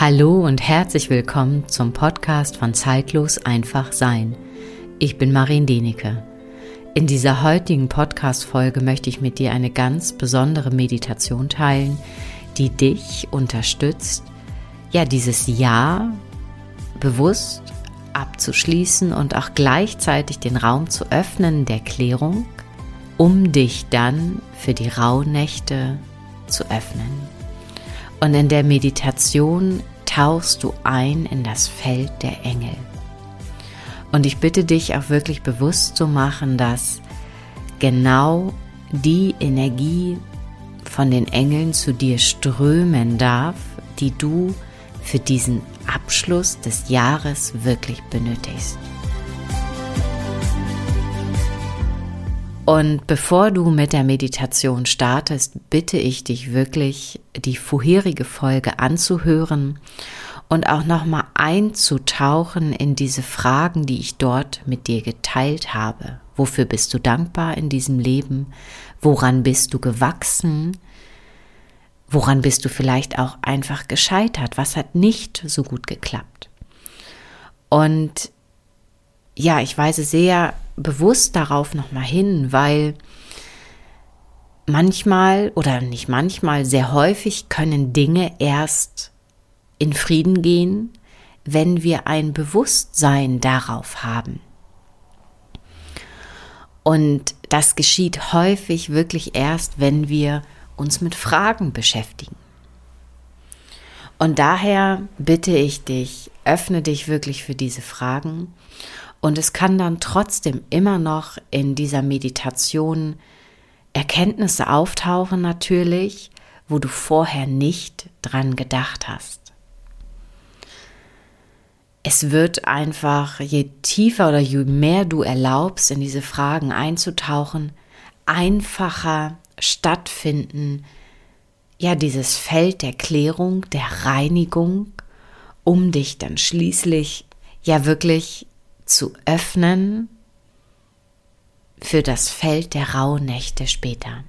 Hallo und herzlich willkommen zum Podcast von Zeitlos einfach sein. Ich bin Marin Denecke. In dieser heutigen Podcast-Folge möchte ich mit dir eine ganz besondere Meditation teilen, die dich unterstützt, ja, dieses Jahr bewusst abzuschließen und auch gleichzeitig den Raum zu öffnen der Klärung, um dich dann für die Rauhnächte zu öffnen. Und in der Meditation tauchst du ein in das Feld der Engel. Und ich bitte dich auch wirklich bewusst zu machen, dass genau die Energie von den Engeln zu dir strömen darf, die du für diesen Abschluss des Jahres wirklich benötigst. Und bevor du mit der Meditation startest, bitte ich dich wirklich, die vorherige Folge anzuhören und auch nochmal einzutauchen in diese Fragen, die ich dort mit dir geteilt habe. Wofür bist du dankbar in diesem Leben? Woran bist du gewachsen? Woran bist du vielleicht auch einfach gescheitert? Was hat nicht so gut geklappt? Und ja, ich weise sehr bewusst darauf nochmal hin, weil manchmal oder nicht manchmal, sehr häufig können Dinge erst in Frieden gehen, wenn wir ein Bewusstsein darauf haben. Und das geschieht häufig wirklich erst, wenn wir uns mit Fragen beschäftigen. Und daher bitte ich dich, öffne dich wirklich für diese Fragen und es kann dann trotzdem immer noch in dieser Meditation Erkenntnisse auftauchen natürlich, wo du vorher nicht dran gedacht hast. Es wird einfach, je tiefer oder je mehr du erlaubst, in diese Fragen einzutauchen, einfacher stattfinden, ja, dieses Feld der Klärung, der Reinigung, um dich dann schließlich ja wirklich zu öffnen für das Feld der Rauhnächte später.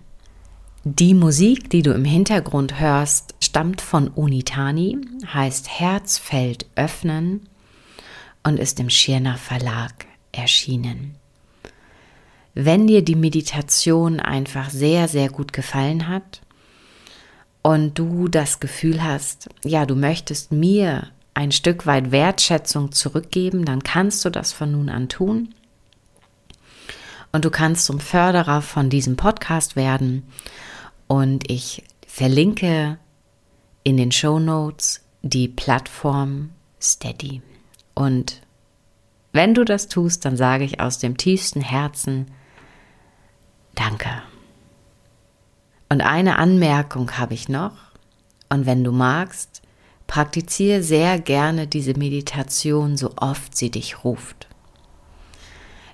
Die Musik, die du im Hintergrund hörst, stammt von Unitani, heißt Herzfeld öffnen und ist im Schirner Verlag erschienen. Wenn dir die Meditation einfach sehr, sehr gut gefallen hat und du das Gefühl hast, ja, du möchtest mir ein Stück weit Wertschätzung zurückgeben, dann kannst du das von nun an tun. Und du kannst zum Förderer von diesem Podcast werden. Und ich verlinke in den Show Notes die Plattform Steady. Und wenn du das tust, dann sage ich aus dem tiefsten Herzen Danke. Und eine Anmerkung habe ich noch. Und wenn du magst, Praktiziere sehr gerne diese Meditation, so oft sie dich ruft.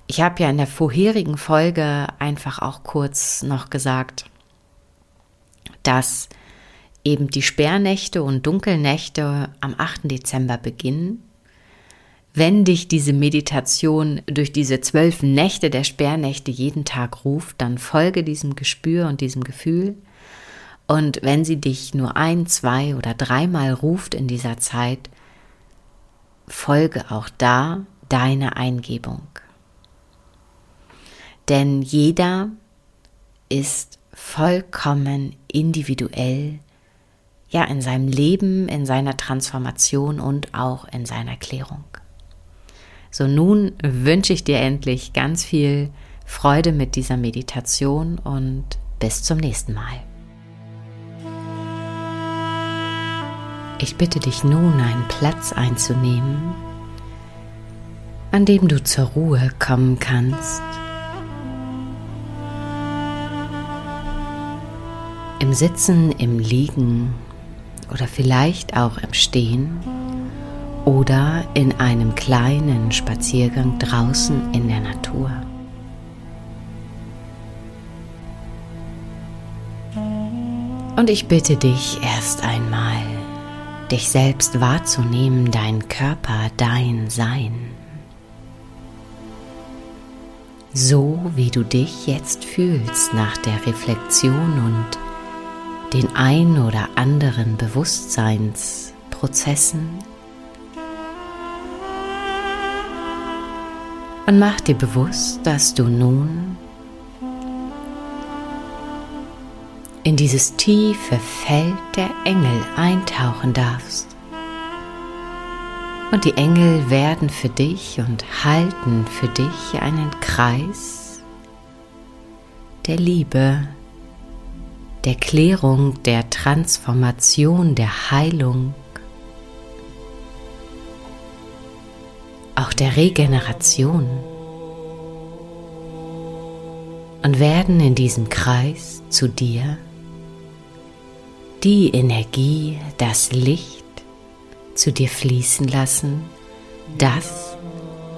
Ich habe ja in der vorherigen Folge einfach auch kurz noch gesagt, dass eben die Sperrnächte und Dunkelnächte am 8. Dezember beginnen. Wenn dich diese Meditation durch diese zwölf Nächte der Sperrnächte jeden Tag ruft, dann folge diesem Gespür und diesem Gefühl und wenn sie dich nur ein, zwei oder dreimal ruft in dieser Zeit, folge auch da deine Eingebung. Denn jeder ist vollkommen individuell, ja, in seinem Leben, in seiner Transformation und auch in seiner Klärung. So nun wünsche ich dir endlich ganz viel Freude mit dieser Meditation und bis zum nächsten Mal. Ich bitte dich nun, einen Platz einzunehmen, an dem du zur Ruhe kommen kannst. Im Sitzen, im Liegen oder vielleicht auch im Stehen oder in einem kleinen Spaziergang draußen in der Natur. Und ich bitte dich erst einmal, dich selbst wahrzunehmen, dein Körper, dein Sein. So wie du dich jetzt fühlst nach der Reflexion und den ein oder anderen Bewusstseinsprozess Prozessen und mach dir bewusst, dass du nun in dieses tiefe Feld der Engel eintauchen darfst. Und die Engel werden für dich und halten für dich einen Kreis der Liebe, der Klärung, der Transformation, der Heilung, auch der Regeneration und werden in diesem Kreis zu dir die Energie, das Licht zu dir fließen lassen, das,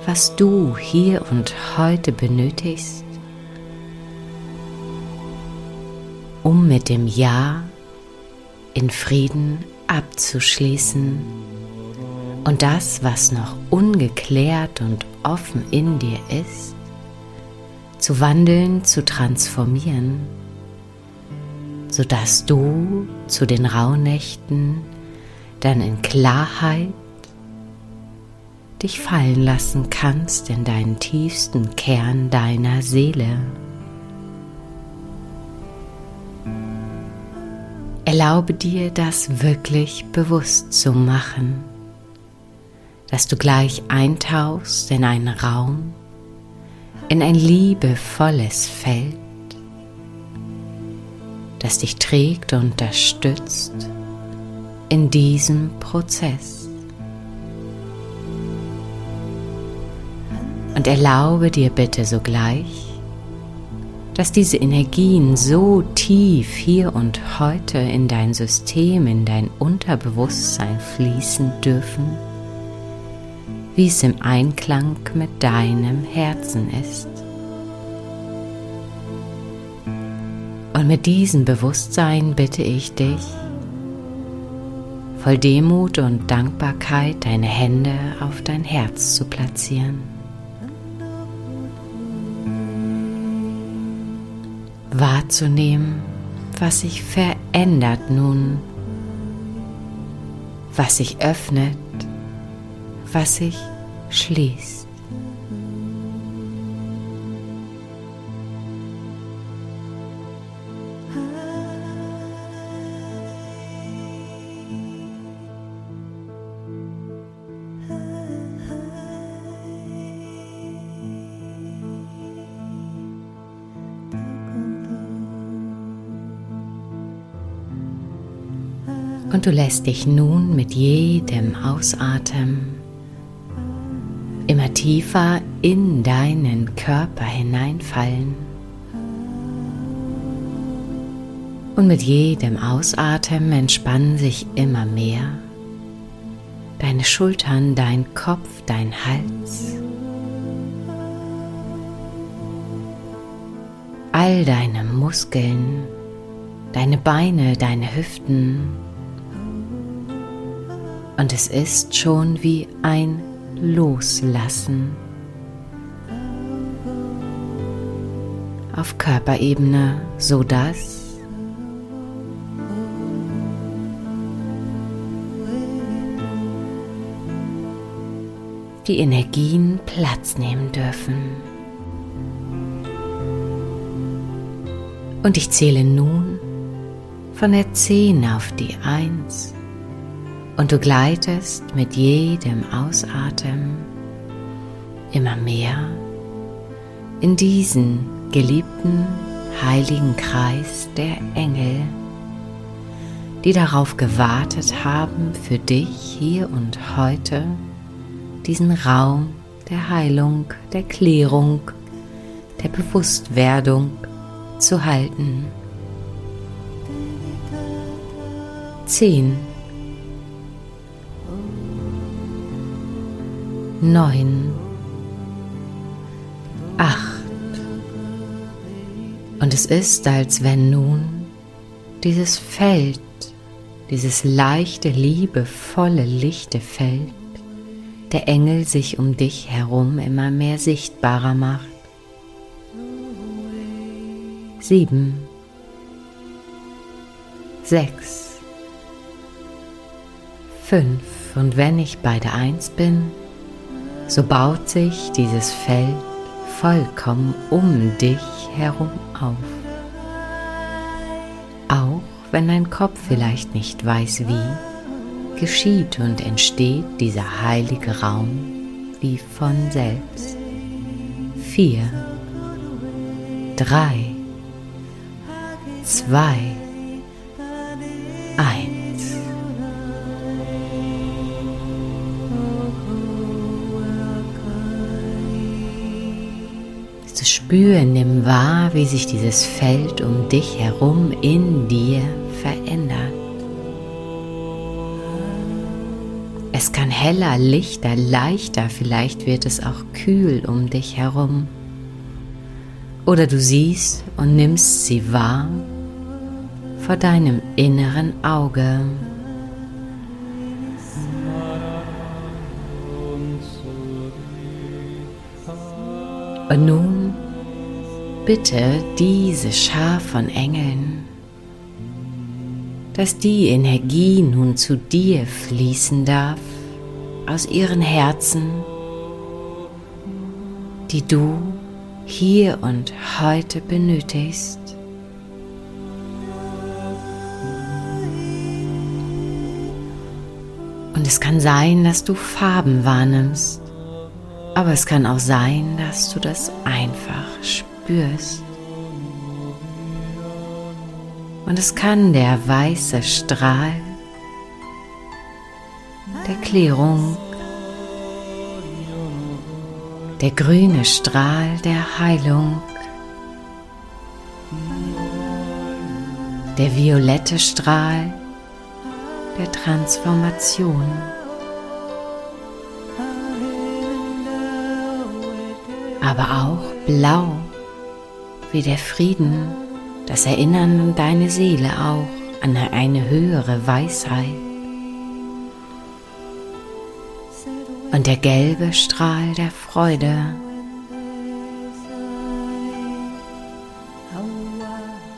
was du hier und heute benötigst, um mit dem Ja in Frieden abzuschließen. Und das, was noch ungeklärt und offen in dir ist, zu wandeln, zu transformieren sodass du zu den Rauhnächten dann in Klarheit dich fallen lassen kannst in deinen tiefsten Kern deiner Seele. Erlaube dir, das wirklich bewusst zu machen, dass du gleich eintauchst in einen Raum, in ein liebevolles Feld, das dich trägt und unterstützt in diesem Prozess. Und erlaube dir bitte sogleich, dass diese Energien so tief hier und heute in dein System, in dein Unterbewusstsein fließen dürfen, wie es im Einklang mit deinem Herzen ist. Und mit diesem Bewusstsein bitte ich dich, voll Demut und Dankbarkeit deine Hände auf dein Herz zu platzieren. Wahrzunehmen, was sich verändert nun, was sich öffnet, was sich schließt. Und du lässt dich nun mit jedem Ausatmen immer tiefer in deinen Körper hineinfallen. Und mit jedem Ausatmen entspannen sich immer mehr deine Schultern, dein Kopf, dein Hals. All deine Muskeln, deine Beine, deine Hüften, und es ist schon wie ein Loslassen auf Körperebene, so dass die Energien Platz nehmen dürfen. Und ich zähle nun von der 10 auf die 1 und du gleitest mit jedem Ausatmen immer mehr in diesen geliebten heiligen Kreis der Engel, die darauf gewartet haben, für dich hier und heute diesen Raum der Heilung, der Klärung, der Bewusstwerdung zu halten. Zehn neun, acht. Und es ist, als wenn nun dieses Feld, dieses leichte, liebevolle, lichte Feld der Engel sich um dich herum immer mehr sichtbarer macht. Sieben, sechs, fünf. Und wenn ich bei der Eins bin, so baut sich dieses Feld vollkommen um dich herum auf. Auch wenn dein Kopf vielleicht nicht weiß wie, geschieht und entsteht dieser heilige Raum wie von selbst. Vier, drei, zwei, eins. Zu spüren, nimm wahr, wie sich dieses Feld um dich herum in dir verändert. Es kann heller, lichter, leichter, vielleicht wird es auch kühl um dich herum. Oder du siehst und nimmst sie wahr vor deinem inneren Auge. Und nun bitte diese Schar von Engeln, dass die Energie nun zu dir fließen darf aus ihren Herzen, die du hier und heute benötigst. Und es kann sein, dass du Farben wahrnimmst, aber es kann auch sein, dass du das einfach spürst. Und es kann der weiße Strahl der Klärung, der grüne Strahl der Heilung, der violette Strahl der Transformation. Aber auch blau wie der Frieden, das Erinnern deine Seele auch, an eine höhere Weisheit. und der gelbe Strahl der Freude.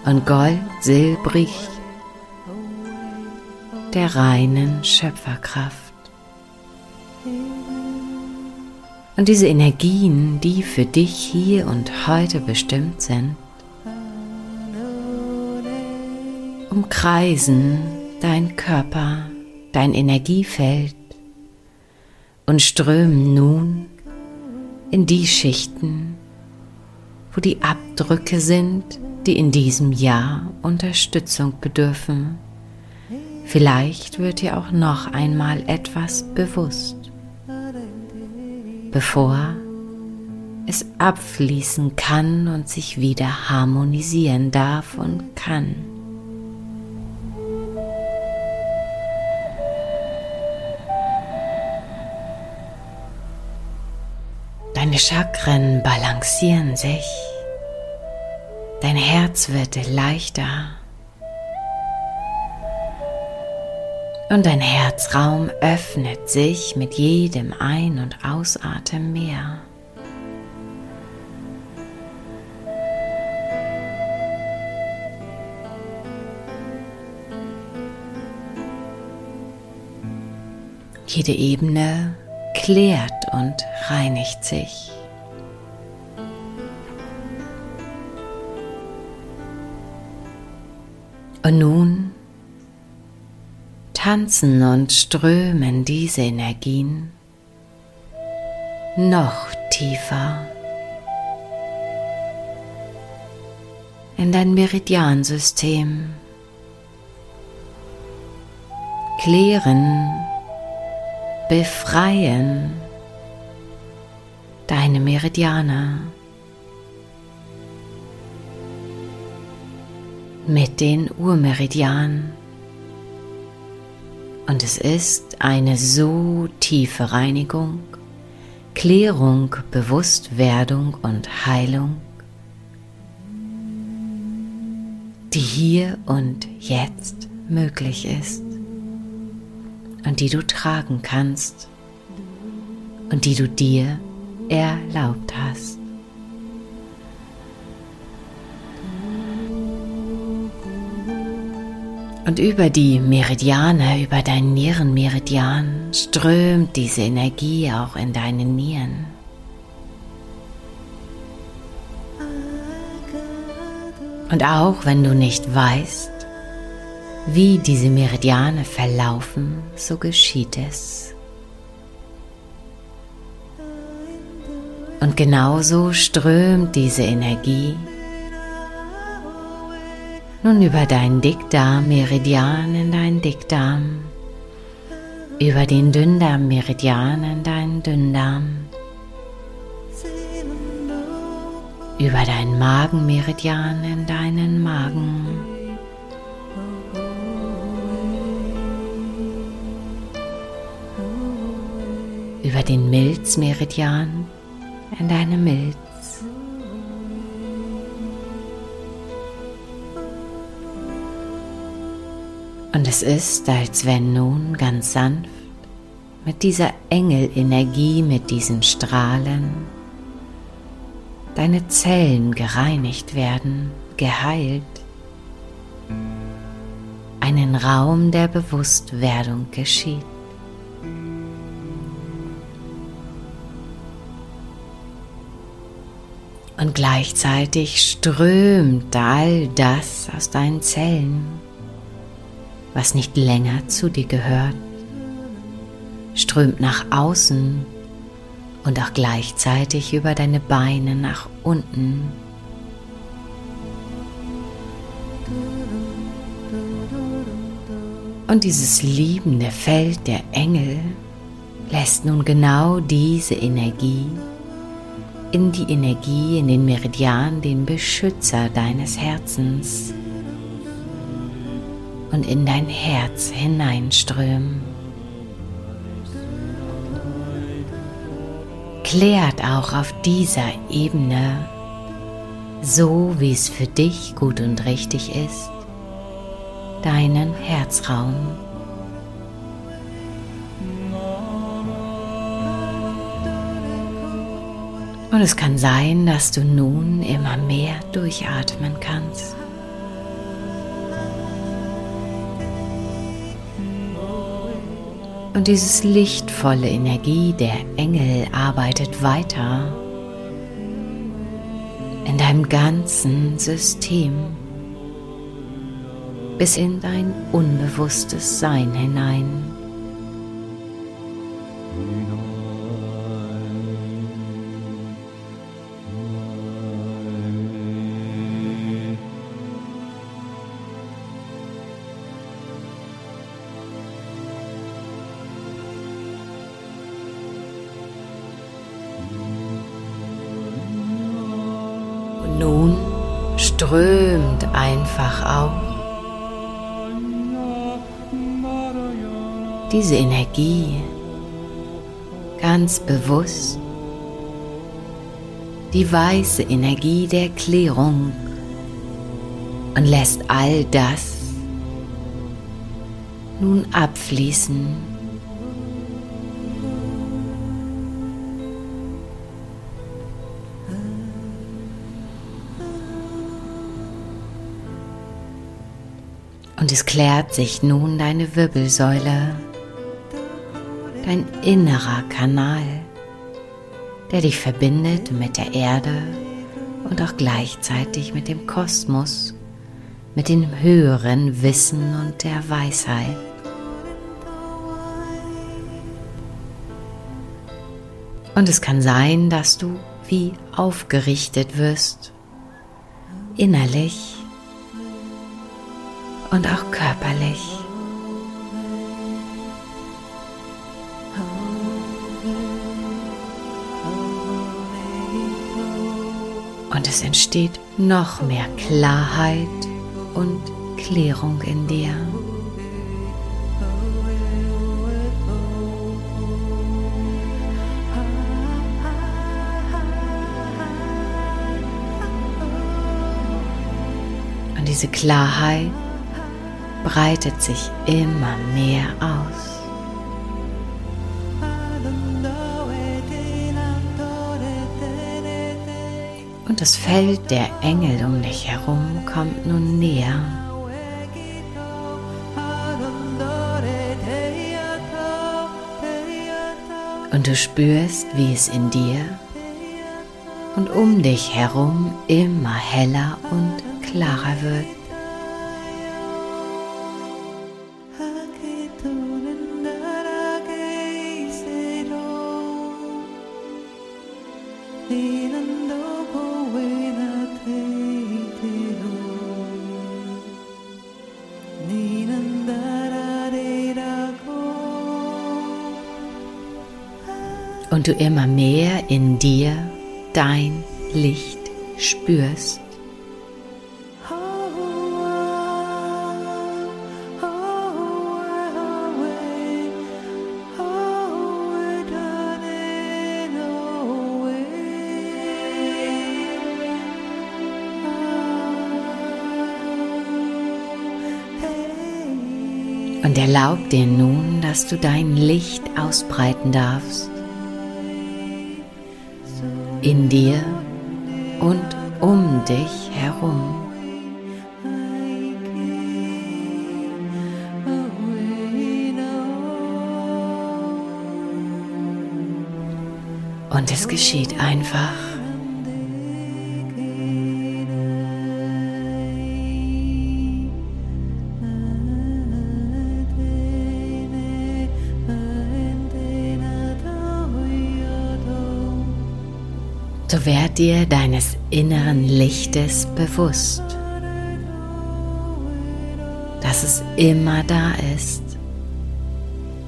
Und gold silbrig der reinen Schöpferkraft. Und diese Energien, die für dich hier und heute bestimmt sind, umkreisen dein Körper, dein Energiefeld und strömen nun in die Schichten, wo die Abdrücke sind, die in diesem Jahr Unterstützung bedürfen. Vielleicht wird dir auch noch einmal etwas bewusst, bevor es abfließen kann und sich wieder harmonisieren darf und kann. Deine Chakren balancieren sich. Dein Herz wird leichter. Und dein Herzraum öffnet sich mit jedem Ein- und Ausatmen mehr. Jede Ebene klärt und reinigt sich. Und nun tanzen und strömen diese Energien noch tiefer in dein Meridiansystem, klären befreien deine Meridiane mit den Urmeridianen. Und es ist eine so tiefe Reinigung, Klärung, Bewusstwerdung und Heilung, die hier und jetzt möglich ist und die du tragen kannst und die du dir erlaubt hast. Und über die Meridiane, über deinen Nierenmeridian strömt diese Energie auch in deine Nieren. Und auch wenn du nicht weißt, wie diese Meridiane verlaufen, so geschieht es. Und genauso strömt diese Energie nun über deinen Dickdarm-Meridian in deinen Dickdarm, über den Dünndarm-Meridian in deinen Dünndarm, über deinen Magen-Meridian in deinen Magen. Über den Milzmeridian in deine Milz. Und es ist, als wenn nun ganz sanft mit dieser Engelenergie, mit diesen Strahlen, deine Zellen gereinigt werden, geheilt, einen Raum der Bewusstwerdung geschieht. Und gleichzeitig strömt all das aus deinen Zellen was nicht länger zu dir gehört, strömt nach außen und auch gleichzeitig über deine Beine nach unten. Und dieses liebende Feld der Engel lässt nun genau diese Energie in die Energie, in den Meridian, den Beschützer deines Herzens und in dein Herz hineinströmen. Klärt auch auf dieser Ebene, so wie es für dich gut und richtig ist, deinen Herzraum. Und es kann sein, dass du nun immer mehr durchatmen kannst. Und dieses lichtvolle Energie der Engel arbeitet weiter in deinem ganzen System bis in dein unbewusstes Sein hinein. Diese Energie ganz bewusst, die weiße Energie der Klärung und lässt all das nun abfließen. Und es klärt sich nun deine Wirbelsäule, dein innerer Kanal, der dich verbindet mit der Erde und auch gleichzeitig mit dem Kosmos, mit dem höheren Wissen und der Weisheit. Und es kann sein, dass du wie aufgerichtet wirst, innerlich und auch körperlich. Und es entsteht noch mehr Klarheit und Klärung in dir. Und diese Klarheit breitet sich immer mehr aus. Das Feld der Engel um dich herum kommt nun näher. Und du spürst, wie es in dir und um dich herum immer heller und klarer wird. Und du immer mehr in dir dein Licht spürst. Und erlaub dir nun, dass du dein Licht ausbreiten darfst in dir und um dich herum. Und es geschieht einfach. So werd dir deines inneren Lichtes bewusst, dass es immer da ist,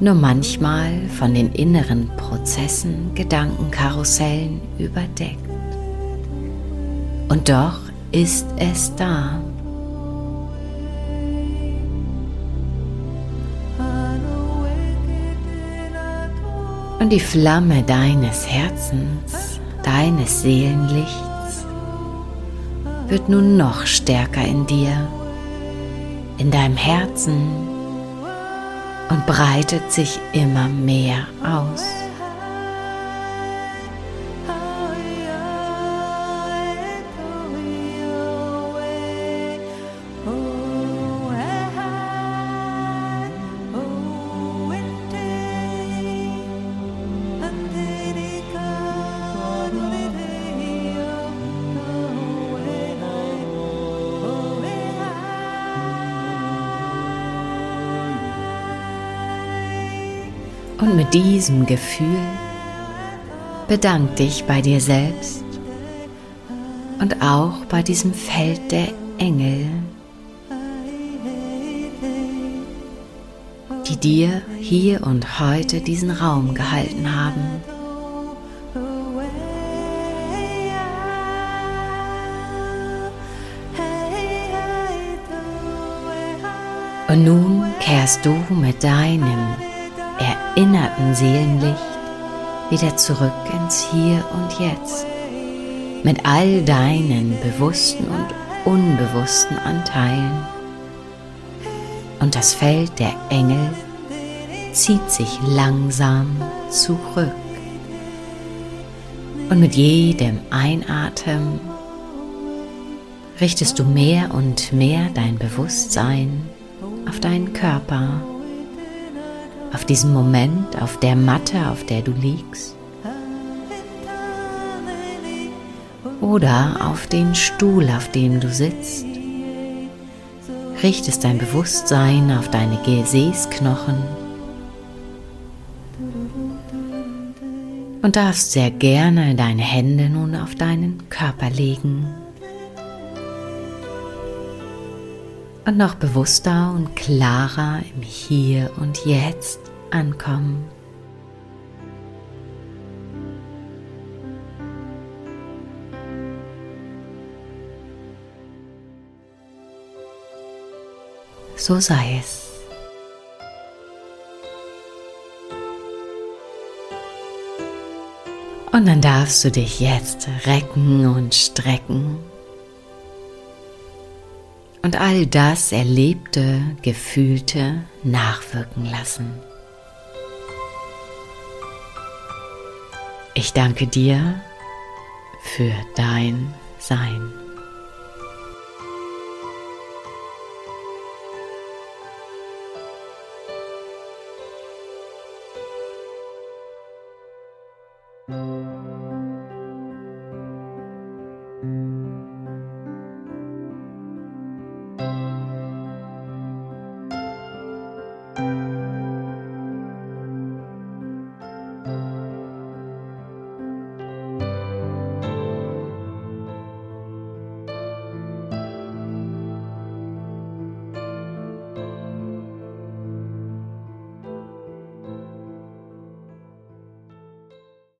nur manchmal von den inneren Prozessen, Gedankenkarussellen überdeckt. Und doch ist es da. Und die Flamme deines Herzens deines Seelenlichts wird nun noch stärker in dir, in deinem Herzen und breitet sich immer mehr aus. Diesem Gefühl bedank dich bei dir selbst und auch bei diesem Feld der Engel, die dir hier und heute diesen Raum gehalten haben. Und nun kehrst du mit deinem erinnerten Seelenlicht wieder zurück ins Hier und Jetzt mit all deinen bewussten und unbewussten Anteilen. Und das Feld der Engel zieht sich langsam zurück. Und mit jedem Einatmen richtest du mehr und mehr dein Bewusstsein auf deinen Körper auf diesen Moment, auf der Matte, auf der du liegst. Oder auf den Stuhl, auf dem du sitzt. Richtest dein Bewusstsein auf deine Gesäßknochen und darfst sehr gerne deine Hände nun auf deinen Körper legen. und noch bewusster und klarer im Hier und Jetzt ankommen. So sei es. Und dann darfst du dich jetzt recken und strecken und all das Erlebte, Gefühlte nachwirken lassen. Ich danke dir für dein Sein.